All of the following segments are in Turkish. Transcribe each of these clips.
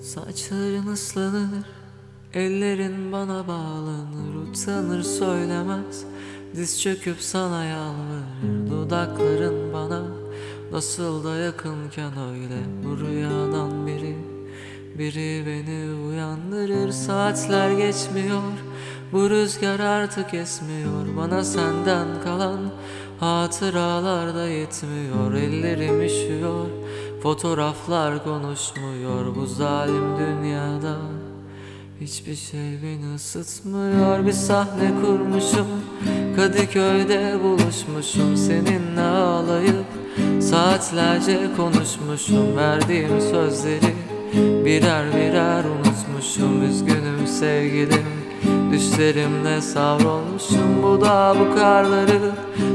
Saçların ıslanır Ellerin bana bağlanır Utanır söylemez. Diz çöküp sana yalvarır Dudakların bana. Nasıl da yakınken öyle Bu rüyadan biri. Biri beni uyandırır Saatler geçmiyor. Bu rüzgar artık esmiyor Bana senden kalan Hatıralar da yetmiyor. Ellerim üşüyor Fotoğraflar konuşmuyor Bu zalim dünyada. Hiçbir şey beni ısıtmıyor. Bir sahne kurmuşum. Kadıköy'de buluşmuşum Seninle ağlayıp Saatlerce konuşmuşum. Verdiğim sözleri Birer birer unutmuşum. Üzgünüm sevgilim Düşlerimle savrulmuşum Bu dağ bu karları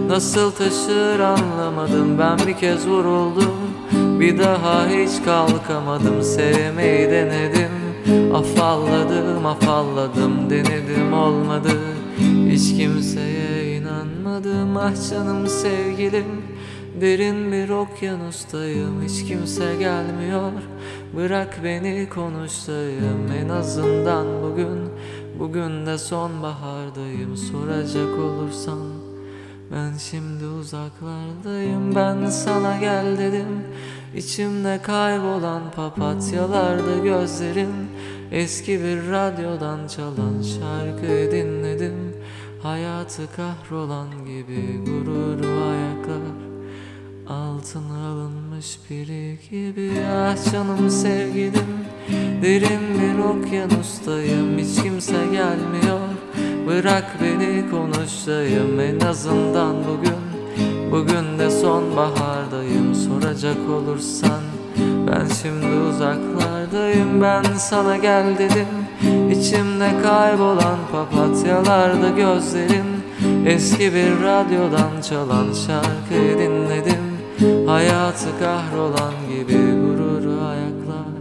Nasıl taşır anlamadım. Ben bir kez vuruldum Bir daha hiç kalkamadım Sevmeyi denedim. Afalladım afalladım Denedim olmadı. Hiç kimseye inanmadım Ah canım sevgilim. Derin bir okyanustayım Hiç kimse gelmiyor. Bırak beni konuşayım En azından bugün. Bugün de sonbahardayım Soracak olursan Ben şimdi uzaklardayım Ben sana gel dedim. İçimde kaybolan papatyalarda gözlerim. Eski bir radyodan çalan şarkıyı dinledim. Hayatı kahrolan gibi gururu ayaklar. Altına alınmış biri gibi Ah canım sevgilim. Derin bir okyanustayım Hiç Bırak beni konuşayım. En azından bugün Bugün de sonbahardayım. Soracak olursan Ben şimdi uzaklardayım. Ben sana gel dedim. İçimde kaybolan papatyalarda gözlerim. Eski bir radyodan çalan şarkıyı dinledim. Hayatı kahrolan gibi gururu ayaklar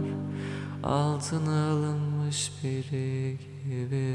Altına alınmış biri gibi